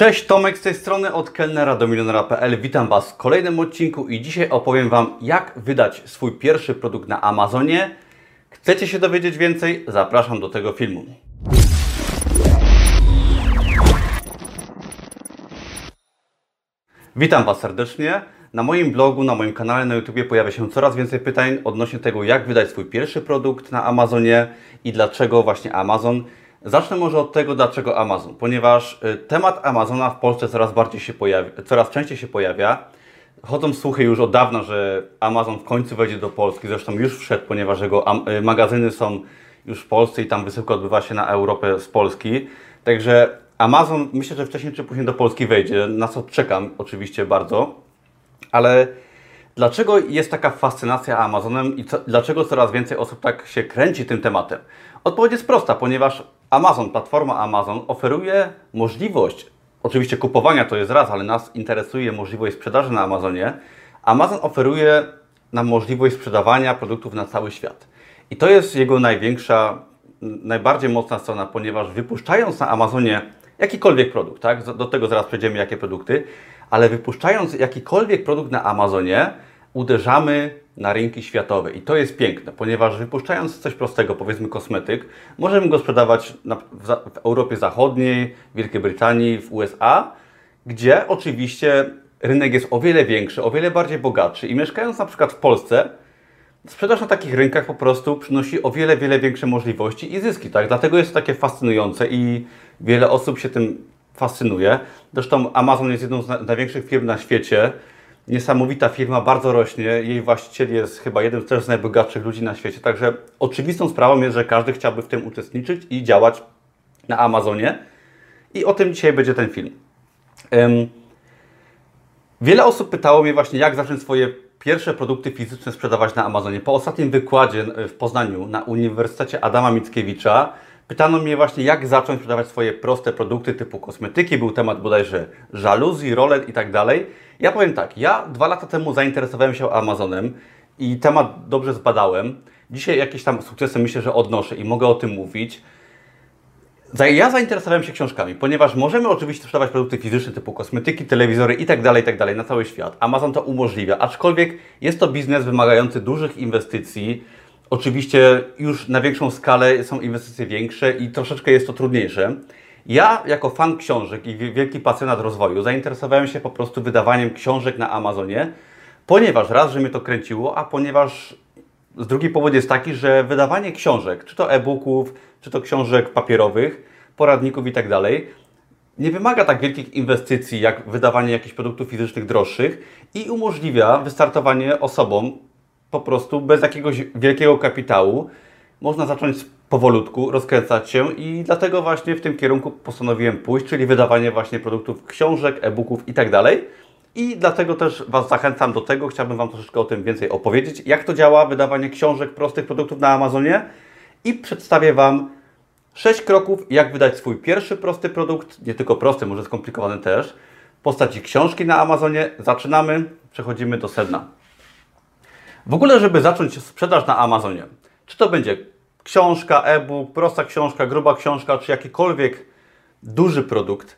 Cześć, Tomek z tej strony od kelnera do milionera.pl. Witam Was w kolejnym odcinku i dzisiaj opowiem Wam, jak wydać swój pierwszy produkt na Amazonie. Chcecie się dowiedzieć więcej? Zapraszam do tego filmu. Witam Was serdecznie. Na moim blogu, na moim kanale na YouTube pojawia się coraz więcej pytań odnośnie tego, jak wydać swój pierwszy produkt na Amazonie i dlaczego właśnie Amazon. Zacznę może od tego, dlaczego Amazon, ponieważ y, temat Amazona w Polsce coraz bardziej się pojawia, coraz częściej się pojawia. Chodzą słuchy już od dawna, że Amazon w końcu wejdzie do Polski, zresztą już wszedł, ponieważ jego y, magazyny są już w Polsce i tam wysyłka odbywa się na Europę z Polski. Także Amazon myślę, że wcześniej czy później do Polski wejdzie, na co czekam oczywiście bardzo. Ale dlaczego jest taka fascynacja Amazonem i co, dlaczego coraz więcej osób tak się kręci tym tematem? Odpowiedź jest prosta, ponieważ Amazon, platforma Amazon oferuje możliwość, oczywiście kupowania to jest raz, ale nas interesuje możliwość sprzedaży na Amazonie. Amazon oferuje nam możliwość sprzedawania produktów na cały świat. I to jest jego największa, najbardziej mocna strona, ponieważ wypuszczając na Amazonie jakikolwiek produkt, tak? do tego zaraz przejdziemy, jakie produkty, ale wypuszczając jakikolwiek produkt na Amazonie, uderzamy na rynki światowe. I to jest piękne, ponieważ wypuszczając coś prostego, powiedzmy kosmetyk, możemy go sprzedawać w Europie Zachodniej, Wielkiej Brytanii, w USA, gdzie oczywiście rynek jest o wiele większy, o wiele bardziej bogatszy i mieszkając na przykład w Polsce, sprzedaż na takich rynkach po prostu przynosi o wiele, wiele większe możliwości i zyski, tak? Dlatego jest to takie fascynujące i wiele osób się tym fascynuje. Zresztą Amazon jest jedną z największych firm na świecie. Niesamowita firma, bardzo rośnie. Jej właściciel jest chyba jeden też z najbogatszych ludzi na świecie. Także oczywistą sprawą jest, że każdy chciałby w tym uczestniczyć i działać na Amazonie. I o tym dzisiaj będzie ten film. Um, wiele osób pytało mnie właśnie, jak zacząć swoje pierwsze produkty fizyczne sprzedawać na Amazonie. Po ostatnim wykładzie w Poznaniu na Uniwersytecie Adama Mickiewicza Pytano mnie właśnie, jak zacząć sprzedawać swoje proste produkty typu kosmetyki. Był temat bodajże żaluzji, rolet i tak dalej. Ja powiem tak, ja dwa lata temu zainteresowałem się Amazonem i temat dobrze zbadałem. Dzisiaj jakieś tam sukcesy myślę, że odnoszę i mogę o tym mówić. Ja zainteresowałem się książkami, ponieważ możemy oczywiście sprzedawać produkty fizyczne typu kosmetyki, telewizory i tak dalej, i tak na cały świat. Amazon to umożliwia, aczkolwiek jest to biznes wymagający dużych inwestycji, Oczywiście już na większą skalę są inwestycje większe i troszeczkę jest to trudniejsze. Ja, jako fan książek i wielki pasjonat rozwoju, zainteresowałem się po prostu wydawaniem książek na Amazonie, ponieważ raz, że mnie to kręciło, a ponieważ z drugi powód jest taki, że wydawanie książek, czy to e-booków, czy to książek papierowych, poradników i tak dalej, nie wymaga tak wielkich inwestycji jak wydawanie jakichś produktów fizycznych droższych i umożliwia wystartowanie osobom, po prostu bez jakiegoś wielkiego kapitału. Można zacząć powolutku rozkręcać się i dlatego właśnie w tym kierunku postanowiłem pójść, czyli wydawanie właśnie produktów, książek, e-booków i tak dalej. I dlatego też Was zachęcam do tego, chciałbym Wam troszeczkę o tym więcej opowiedzieć, jak to działa, wydawanie książek, prostych produktów na Amazonie i przedstawię Wam 6 kroków, jak wydać swój pierwszy prosty produkt, nie tylko prosty, może skomplikowany też, w postaci książki na Amazonie. Zaczynamy, przechodzimy do sedna. W ogóle, żeby zacząć sprzedaż na Amazonie, czy to będzie książka, e-book, prosta książka, gruba książka, czy jakikolwiek duży produkt,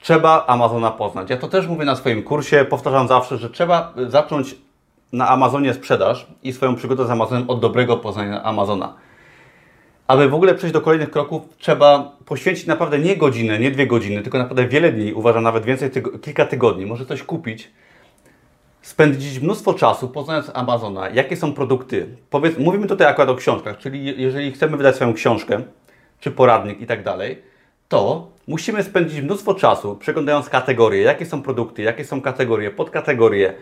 trzeba Amazona poznać. Ja to też mówię na swoim kursie, powtarzam zawsze, że trzeba zacząć na Amazonie sprzedaż i swoją przygodę z Amazonem od dobrego poznania Amazona. Aby w ogóle przejść do kolejnych kroków, trzeba poświęcić naprawdę nie godzinę, nie dwie godziny, tylko naprawdę wiele dni, uważam nawet więcej, tygo kilka tygodni, może coś kupić, spędzić mnóstwo czasu poznając Amazona, jakie są produkty. Powiedz, mówimy tutaj akurat o książkach, czyli jeżeli chcemy wydać swoją książkę, czy poradnik i tak dalej, to musimy spędzić mnóstwo czasu przeglądając kategorie, jakie są produkty, jakie są kategorie, podkategorie,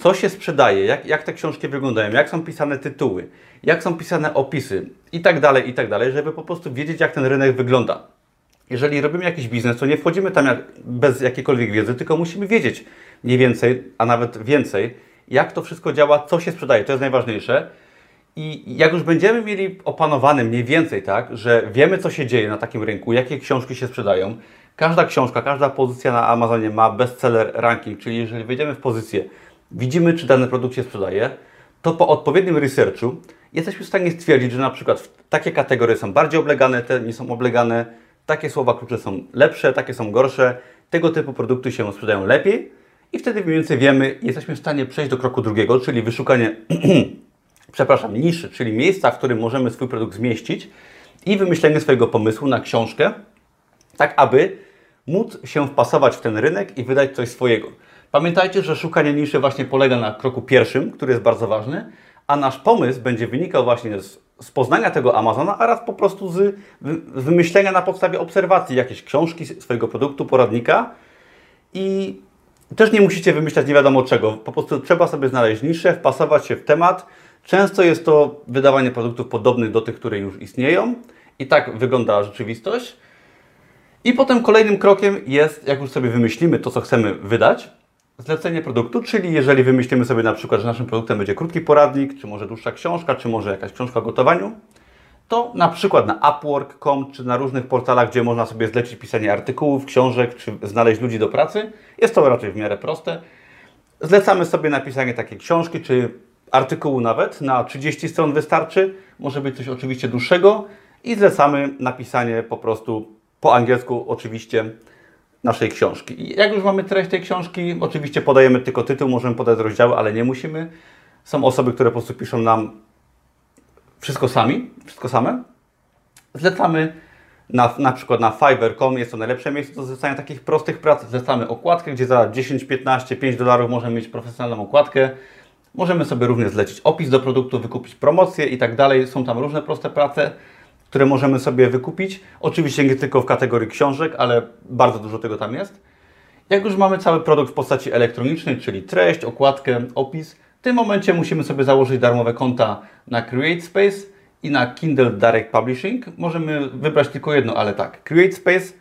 co się sprzedaje, jak, jak te książki wyglądają, jak są pisane tytuły, jak są pisane opisy? I tak dalej, i tak dalej, żeby po prostu wiedzieć, jak ten rynek wygląda. Jeżeli robimy jakiś biznes, to nie wchodzimy tam jak, bez jakiejkolwiek wiedzy, tylko musimy wiedzieć, mniej więcej, a nawet więcej, jak to wszystko działa, co się sprzedaje, to jest najważniejsze. I jak już będziemy mieli opanowane mniej więcej, tak, że wiemy, co się dzieje na takim rynku, jakie książki się sprzedają, każda książka, każda pozycja na Amazonie ma bestseller ranking, czyli jeżeli wejdziemy w pozycję, widzimy, czy dany produkt się sprzedaje, to po odpowiednim researchu jesteśmy w stanie stwierdzić, że na przykład takie kategorie są bardziej oblegane, te nie są oblegane, takie słowa klucze są lepsze, takie są gorsze tego typu produkty się sprzedają lepiej i wtedy mniej więcej wiemy, jesteśmy w stanie przejść do kroku drugiego, czyli wyszukanie, przepraszam, niszy, czyli miejsca, w którym możemy swój produkt zmieścić i wymyślenie swojego pomysłu na książkę, tak aby móc się wpasować w ten rynek i wydać coś swojego. Pamiętajcie, że szukanie niszy właśnie polega na kroku pierwszym, który jest bardzo ważny, a nasz pomysł będzie wynikał właśnie z, z poznania tego Amazona, oraz po prostu z, z wymyślenia na podstawie obserwacji jakiejś książki, swojego produktu, poradnika i też nie musicie wymyślać nie wiadomo czego. Po prostu trzeba sobie znaleźć niszę, wpasować się w temat. Często jest to wydawanie produktów podobnych do tych, które już istnieją. I tak wygląda rzeczywistość. I potem kolejnym krokiem jest, jak już sobie wymyślimy to, co chcemy wydać, zlecenie produktu, czyli jeżeli wymyślimy sobie na przykład, że naszym produktem będzie krótki poradnik, czy może dłuższa książka, czy może jakaś książka o gotowaniu, to na przykład na Upwork.com, czy na różnych portalach, gdzie można sobie zlecić pisanie artykułów, książek, czy znaleźć ludzi do pracy, jest to raczej w miarę proste. Zlecamy sobie napisanie takiej książki, czy artykułu nawet, na 30 stron wystarczy, może być coś oczywiście dłuższego i zlecamy napisanie po prostu po angielsku oczywiście naszej książki. I jak już mamy treść tej książki, oczywiście podajemy tylko tytuł, możemy podać rozdziały, ale nie musimy. Są osoby, które po prostu piszą nam wszystko sami, wszystko same. Zlecamy na, na przykład na Fiverr.com, jest to najlepsze miejsce do zlecania takich prostych prac. Zlecamy okładkę, gdzie za 10, 15, 5 dolarów możemy mieć profesjonalną okładkę. Możemy sobie również zlecić opis do produktu, wykupić promocję i tak dalej. Są tam różne proste prace które możemy sobie wykupić. Oczywiście nie tylko w kategorii książek, ale bardzo dużo tego tam jest. Jak już mamy cały produkt w postaci elektronicznej, czyli treść, okładkę, opis, tym momencie musimy sobie założyć darmowe konta na CreateSpace i na Kindle Direct Publishing. Możemy wybrać tylko jedno, ale tak. CreateSpace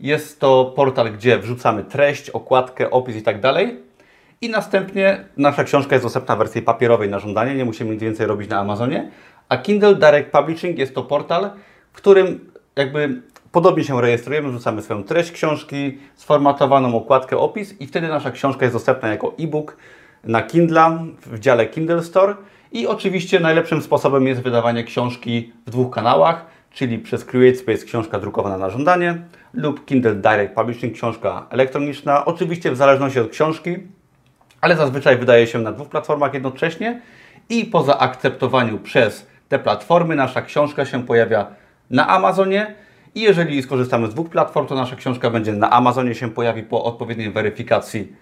jest to portal, gdzie wrzucamy treść, okładkę, opis i tak dalej. I następnie nasza książka jest dostępna w wersji papierowej na żądanie, nie musimy nic więcej robić na Amazonie. A Kindle Direct Publishing jest to portal, w którym jakby podobnie się rejestrujemy, wrzucamy swoją treść książki, sformatowaną okładkę, opis i wtedy nasza książka jest dostępna jako e-book na Kindle w dziale Kindle Store. I oczywiście najlepszym sposobem jest wydawanie książki w dwóch kanałach, czyli przez CreateSpace książka drukowana na żądanie lub Kindle Direct Publishing książka elektroniczna. Oczywiście w zależności od książki, ale zazwyczaj wydaje się na dwóch platformach jednocześnie i po zaakceptowaniu przez te platformy, nasza książka się pojawia na Amazonie i jeżeli skorzystamy z dwóch platform, to nasza książka będzie na Amazonie się pojawi po odpowiedniej weryfikacji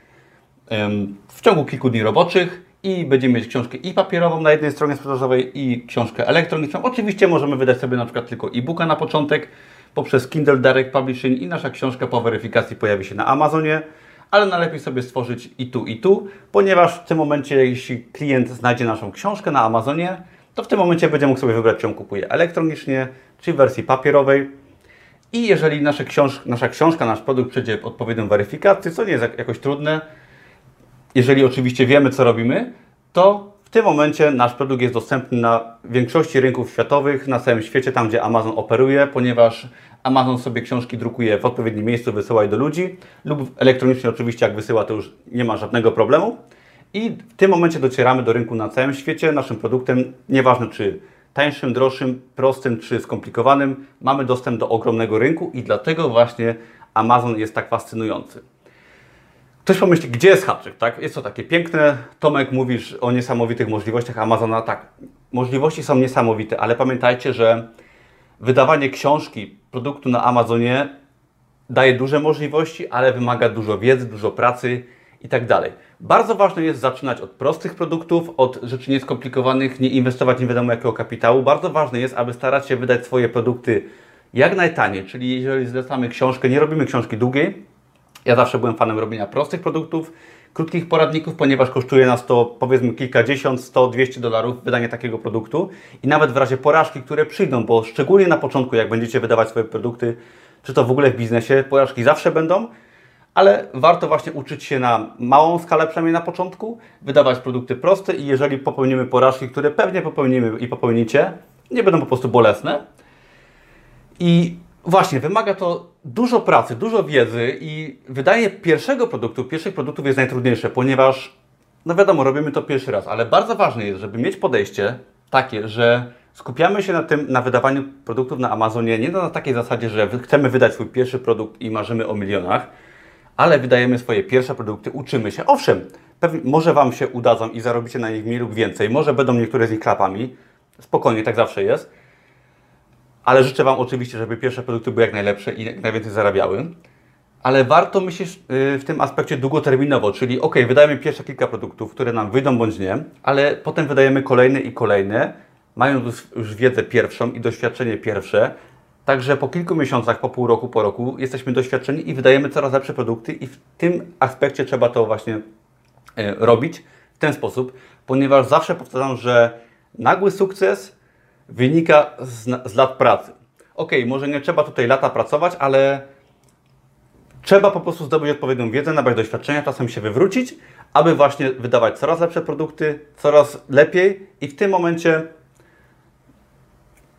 w ciągu kilku dni roboczych i będziemy mieć książkę i papierową na jednej stronie sprzedażowej i książkę elektroniczną. Oczywiście możemy wydać sobie na przykład tylko e-booka na początek poprzez Kindle Direct Publishing i nasza książka po weryfikacji pojawi się na Amazonie, ale najlepiej sobie stworzyć i tu, i tu, ponieważ w tym momencie, jeśli klient znajdzie naszą książkę na Amazonie, to w tym momencie będzie mógł sobie wybrać, czy ją kupuje elektronicznie, czy w wersji papierowej. I jeżeli nasza, nasza książka, nasz produkt przejdzie odpowiednią weryfikację, co nie jest jakoś trudne, jeżeli oczywiście wiemy, co robimy, to w tym momencie nasz produkt jest dostępny na większości rynków światowych, na całym świecie, tam gdzie Amazon operuje, ponieważ Amazon sobie książki drukuje w odpowiednim miejscu, wysyła je do ludzi, lub elektronicznie oczywiście, jak wysyła, to już nie ma żadnego problemu. I w tym momencie docieramy do rynku na całym świecie. Naszym produktem, nieważne czy tańszym, droższym, prostym czy skomplikowanym, mamy dostęp do ogromnego rynku i dlatego właśnie Amazon jest tak fascynujący. Ktoś pomyśli, gdzie jest haczyk, tak? Jest to takie piękne. Tomek, mówisz o niesamowitych możliwościach Amazona. Tak, możliwości są niesamowite, ale pamiętajcie, że wydawanie książki, produktu na Amazonie daje duże możliwości, ale wymaga dużo wiedzy, dużo pracy i tak dalej. Bardzo ważne jest zaczynać od prostych produktów, od rzeczy nieskomplikowanych, nie inwestować nie wiadomo jakiego kapitału. Bardzo ważne jest, aby starać się wydać swoje produkty jak najtaniej, czyli jeżeli zlecamy książkę, nie robimy książki długiej. Ja zawsze byłem fanem robienia prostych produktów, krótkich poradników, ponieważ kosztuje nas to powiedzmy kilkadziesiąt, sto, dwieście dolarów wydanie takiego produktu i nawet w razie porażki, które przyjdą, bo szczególnie na początku, jak będziecie wydawać swoje produkty, czy to w ogóle w biznesie, porażki zawsze będą, ale warto właśnie uczyć się na małą skalę, przynajmniej na początku, wydawać produkty proste i jeżeli popełnimy porażki, które pewnie popełnimy i popełnicie, nie będą po prostu bolesne. I właśnie, wymaga to dużo pracy, dużo wiedzy i wydanie pierwszego produktu, pierwszych produktów jest najtrudniejsze, ponieważ, no wiadomo, robimy to pierwszy raz, ale bardzo ważne jest, żeby mieć podejście takie, że skupiamy się na tym, na wydawaniu produktów na Amazonie nie na takiej zasadzie, że chcemy wydać swój pierwszy produkt i marzymy o milionach, ale wydajemy swoje pierwsze produkty, uczymy się. Owszem, pewnie, może Wam się udadzą i zarobicie na nich mniej lub więcej, może będą niektóre z nich klapami, spokojnie, tak zawsze jest, ale życzę Wam oczywiście, żeby pierwsze produkty były jak najlepsze i jak najwięcej zarabiały. Ale warto myśleć y, w tym aspekcie długoterminowo, czyli ok, wydajemy pierwsze kilka produktów, które nam wyjdą bądź nie, ale potem wydajemy kolejne i kolejne, mając już- wiedzę pierwszą i doświadczenie pierwsze, także po kilku miesiącach, po pół roku, po roku jesteśmy doświadczeni i wydajemy coraz lepsze produkty i w tym aspekcie trzeba to właśnie e, robić w ten sposób, ponieważ zawsze powtarzam, że nagły sukces wynika z, z lat pracy. Ok, może nie trzeba tutaj lata pracować, ale trzeba po prostu zdobyć odpowiednią wiedzę, nabrać doświadczenia, czasem się wywrócić, aby właśnie wydawać coraz lepsze produkty, coraz lepiej i w tym momencie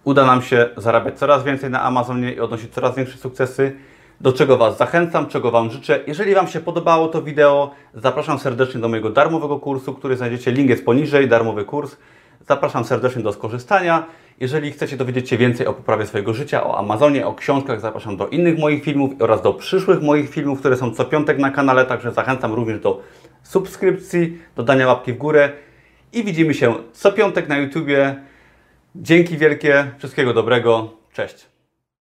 uda nam się zarabiać coraz więcej na Amazonie i odnosić coraz większe sukcesy, do czego Was zachęcam, czego Wam życzę. Jeżeli Wam się podobało to wideo, zapraszam serdecznie do mojego darmowego kursu, który znajdziecie, link jest poniżej, darmowy kurs. Zapraszam serdecznie do skorzystania. Jeżeli chcecie dowiedzieć się więcej o poprawie swojego życia, o Amazonie, o książkach, zapraszam do innych moich filmów oraz do przyszłych moich filmów, które są co piątek na kanale, także zachęcam również do subskrypcji, do dania łapki w górę i widzimy się co piątek na YouTubie. Dzięki wielkie, wszystkiego dobrego, cześć.